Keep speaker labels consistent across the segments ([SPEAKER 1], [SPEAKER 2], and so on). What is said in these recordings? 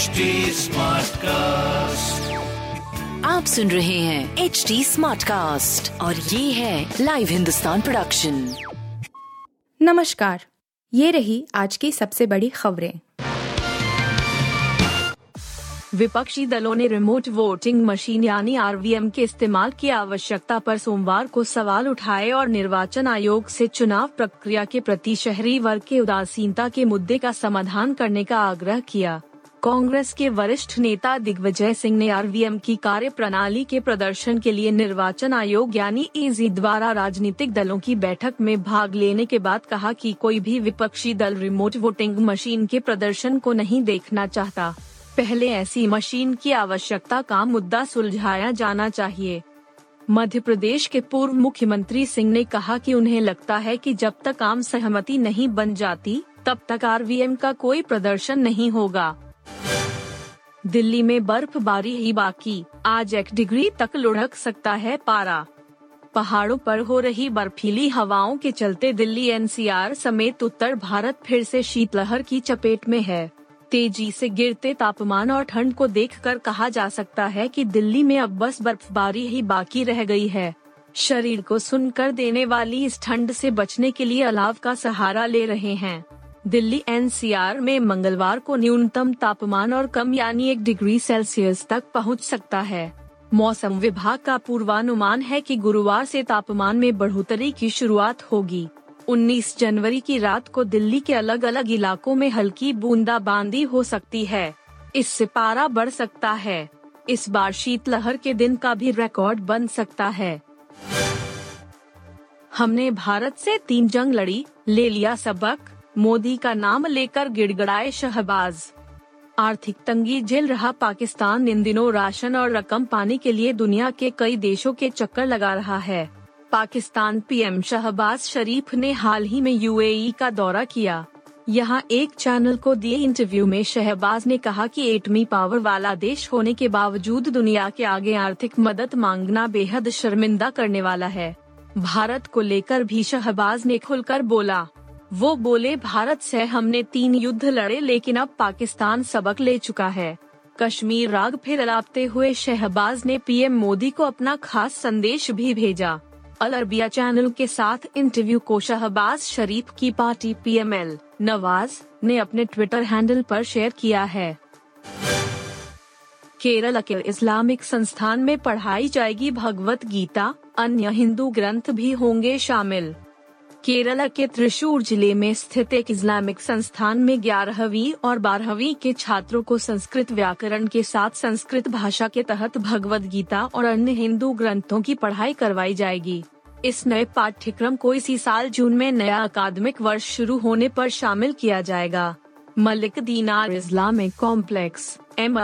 [SPEAKER 1] HD cast
[SPEAKER 2] आप सुन रहे हैं एच डी स्मार्ट कास्ट और ये है लाइव हिंदुस्तान प्रोडक्शन
[SPEAKER 3] नमस्कार ये रही आज की सबसे बड़ी खबरें।
[SPEAKER 4] विपक्षी दलों ने रिमोट वोटिंग मशीन यानी आरवीएम के इस्तेमाल की आवश्यकता पर सोमवार को सवाल उठाए और निर्वाचन आयोग से चुनाव प्रक्रिया के प्रति शहरी वर्ग के उदासीनता के मुद्दे का समाधान करने का आग्रह किया। कांग्रेस के वरिष्ठ नेता दिग्विजय सिंह ने आरवीएम की कार्य प्रणाली के प्रदर्शन के लिए निर्वाचन आयोग यानी ईजी द्वारा राजनीतिक दलों की बैठक में भाग लेने के बाद कहा कि कोई भी विपक्षी दल रिमोट वोटिंग मशीन के प्रदर्शन को नहीं देखना चाहता। पहले ऐसी मशीन की आवश्यकता का मुद्दा सुलझाया जाना चाहिए। मध्य प्रदेश के पूर्व मुख्यमंत्री सिंह ने कहा कि उन्हें लगता है कि जब तक आम सहमति नहीं बन जाती, तब तक आरवीएम का कोई प्रदर्शन नहीं होगा। दिल्ली में बर्फबारी ही बाकी। आज एक डिग्री तक लुढ़क सकता है पारा। पहाड़ों पर हो रही बर्फीली हवाओं के चलते दिल्ली एनसीआर समेत उत्तर भारत फिर से शीतलहर की चपेट में है। तेज़ी से गिरते तापमान और ठंड को देखकर कहा जा सकता है कि दिल्ली में अब बस बर्फबारी ही बाकी रह गई है। शरीर को सुनकर देने वाली इस ठंड से बचने के लिए अलाव का सहारा ले रहे हैं। दिल्ली एनसीआर में मंगलवार को न्यूनतम तापमान और कम यानी एक डिग्री सेल्सियस तक पहुँच सकता है। मौसम विभाग का पूर्वानुमान है कि गुरुवार से तापमान में बढ़ोतरी की शुरुआत होगी। 19 जनवरी की रात को दिल्ली के अलग अलग इलाकों में हल्की बूंदाबांदी हो सकती है। इससे पारा बढ़ सकता है। इस बार शीतलहर के दिन का भी रिकॉर्ड बन सकता है। हमने भारत से तीन जंग लड़ी, ले लिया सबक। मोदी का नाम लेकर गिड़गड़ाए शहबाज। आर्थिक तंगी झेल रहा पाकिस्तान, इन दिनों राशन और रकम पाने के लिए दुनिया के कई देशों के चक्कर लगा रहा है। पाकिस्तान पीएम शहबाज शरीफ ने हाल ही में यूएई का दौरा किया। यहाँ एक चैनल को दिए इंटरव्यू में शहबाज ने कहा कि एटमी पावर वाला देश होने के बावजूद दुनिया के आगे आर्थिक मदद मांगना बेहद शर्मिंदा करने वाला है। भारत को लेकर भी शहबाज ने खुलकर बोला। वो बोले, भारत से हमने तीन युद्ध लड़े, लेकिन अब पाकिस्तान सबक ले चुका है। कश्मीर राग फिर अलापते हुए शहबाज ने पीएम मोदी को अपना खास संदेश भी भेजा। अल अरबिया चैनल के साथ इंटरव्यू को शहबाज शरीफ की पार्टी पीएमएल नवाज़ ने अपने ट्विटर हैंडल पर शेयर किया है। केरल के इस्लामिक संस्थान में पढ़ाई जाएगी भगवत गीता, अन्य हिंदू ग्रंथ भी होंगे शामिल। केरला के त्रिशूर ज़िले में स्थित एक इस्लामिक संस्थान में ग्यारहवीं और बारहवीं के छात्रों को संस्कृत व्याकरण के साथ संस्कृत भाषा के तहत भगवद गीता और अन्य हिंदू ग्रंथों की पढ़ाई करवाई जाएगी। इस नए पाठ्यक्रम को इसी साल जून में नया अकादमिक वर्ष शुरू होने पर शामिल किया जाएगा। Malik Dinar Islamic complex, M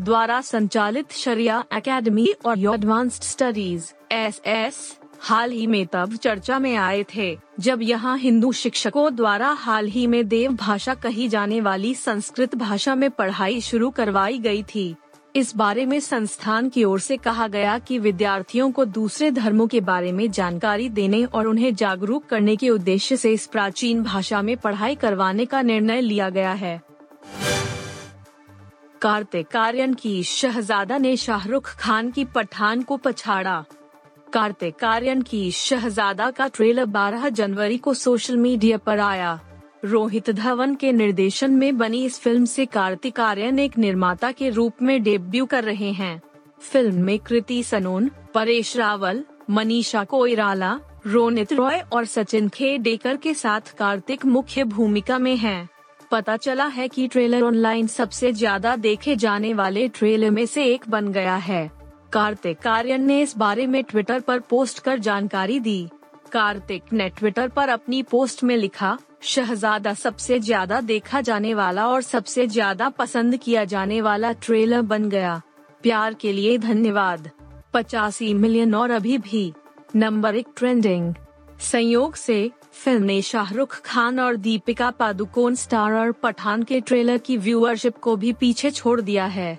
[SPEAKER 4] द्वारा संचालित शरिया एकेडमी और एडवांस्ड स्टडीज़, एस एस हाल ही में तब चर्चा में आए थे, जब यहाँ हिंदू शिक्षकों द्वारा हाल ही में देव भाषा कही जाने वाली संस्कृत भाषा में पढ़ाई शुरू करवाई गई थी। इस बारे में संस्थान की ओर से कहा गया कि विद्यार्थियों को दूसरे धर्मों के बारे में जानकारी देने और उन्हें जागरूक करने के उद्देश्य से इस प्राचीन भाषा में पढ़ाई करवाने का निर्णय लिया गया है। कार्तिक आर्यन की शहजादा ने शाहरुख खान की पठान को पछाड़ा। कार्तिक आर्यन की शहजादा का ट्रेलर 12 जनवरी को सोशल मीडिया पर आया। रोहित धवन के निर्देशन में बनी इस फ़िल्म से कार्तिक आर्यन एक निर्माता के रूप में डेब्यू कर रहे हैं। फ़िल्म में कृति सनोन, परेश रावल, मनीषा कोइराला, रोनित रॉय और सचिन खेडेकर के साथ कार्तिक मुख्य भूमिका में हैं। पता चला है कि ट्रेलर ऑनलाइन सबसे ज़्यादा देखे जाने वाले ट्रेलर में से एक बन गया है। कार्तिक आर्यन ने इस बारे में ट्विटर पर पोस्ट कर जानकारी दी। कार्तिक ने ट्विटर पर अपनी पोस्ट में लिखा, शहजादा सबसे ज़्यादा देखा जाने वाला और सबसे ज़्यादा पसंद किया जाने वाला ट्रेलर बन गया। प्यार के लिए धन्यवाद। पचासी मिलियन और अभी भी। नंबर एक ट्रेंडिंग। संयोग से, फ़िल्म ने शाहरुख खान और दीपिका पादुकोण स्टारर पठान के ट्रेलर की व्यूअरशिप को भी पीछे छोड़ दिया है।